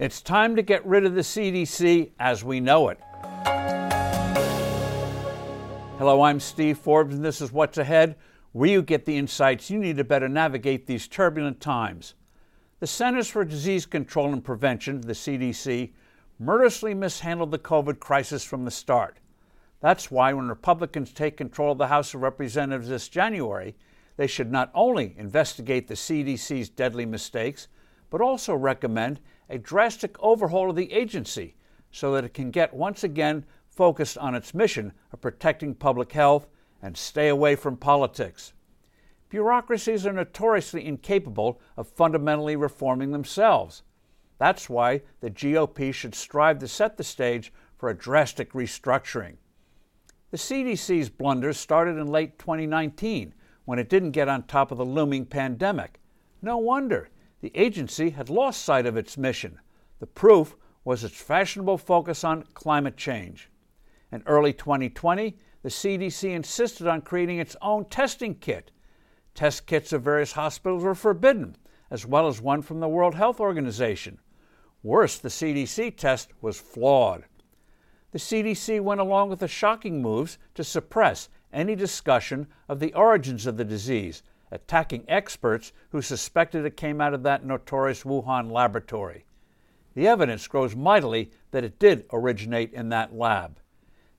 It's time to get rid of the CDC as we know it. Hello, I'm Steve Forbes, and this is What's Ahead, where you get the insights you need to better navigate these turbulent times. The Centers for Disease Control and Prevention, the CDC, murderously mishandled the COVID crisis from the start. That's why, when Republicans take control of the House of Representatives this January, they should not only investigate the CDC's deadly mistakes, but also recommend a drastic overhaul of the agency so that it can get once again focused on its mission of protecting public health and stay away from politics. Bureaucracies are notoriously incapable of fundamentally reforming themselves. That's why the GOP should strive to set the stage for a drastic restructuring. The CDC's blunders started in late 2019 when it didn't get on top of the looming pandemic. No wonder. The agency had lost sight of its mission. The proof was its fashionable focus on climate change. In early 2020, the CDC insisted on creating its own testing kit. Test kits of various hospitals were forbidden, as well as one from the World Health Organization. Worse, the CDC test was flawed. The CDC went along with the shocking moves to suppress any discussion of the origins of the disease, attacking experts who suspected it came out of that notorious Wuhan laboratory. The evidence grows mightily that it did originate in that lab.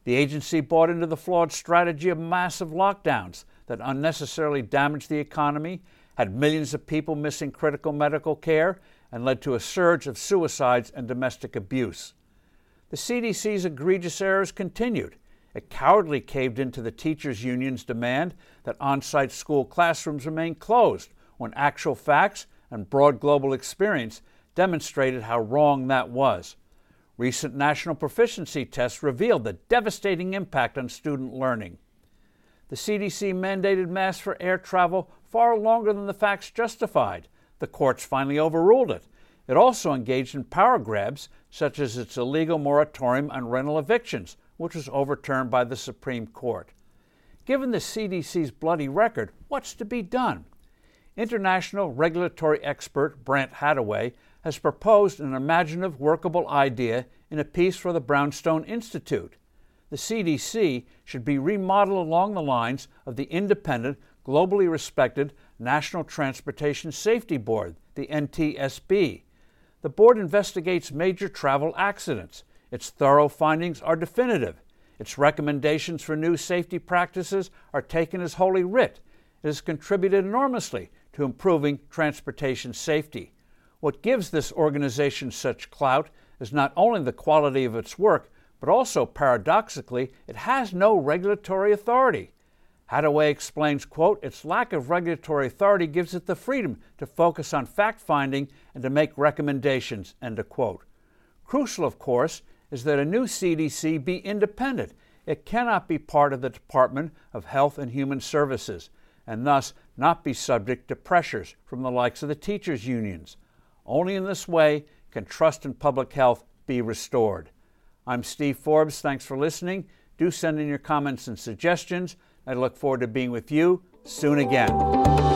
The agency bought into the flawed strategy of massive lockdowns that unnecessarily damaged the economy, had millions of people missing critical medical care, and led to a surge of suicides and domestic abuse. The CDC's egregious errors continued. It cowardly caved into the teachers' union's demand that on site school classrooms remain closed when actual facts and broad global experience demonstrated how wrong that was. Recent national proficiency tests revealed the devastating impact on student learning. The CDC mandated masks for air travel far longer than the facts justified. The courts finally overruled it. It also engaged in power grabs, such as its illegal moratorium on rental evictions, which was overturned by the Supreme Court. Given the CDC's bloody record, what's to be done? International regulatory expert Brant Hadaway has proposed an imaginative, workable idea in a piece for the Brownstone Institute. The CDC should be remodeled along the lines of the independent, globally respected National Transportation Safety Board, the NTSB. The board investigates major travel accidents. Its thorough findings are definitive. Its recommendations for new safety practices are taken as holy writ. It has contributed enormously to improving transportation safety. What gives this organization such clout is not only the quality of its work, but also, paradoxically, it has no regulatory authority. Hadaway explains, quote, its lack of regulatory authority gives it the freedom to focus on fact finding and to make recommendations, end of quote. Crucial, of course, is that a new CDC be independent. It cannot be part of the Department of Health and Human Services, and thus not be subject to pressures from the likes of the teachers' unions. Only in this way can trust in public health be restored. I'm Steve Forbes. Thanks for listening. Do send in your comments and suggestions. I look forward to being with you soon again.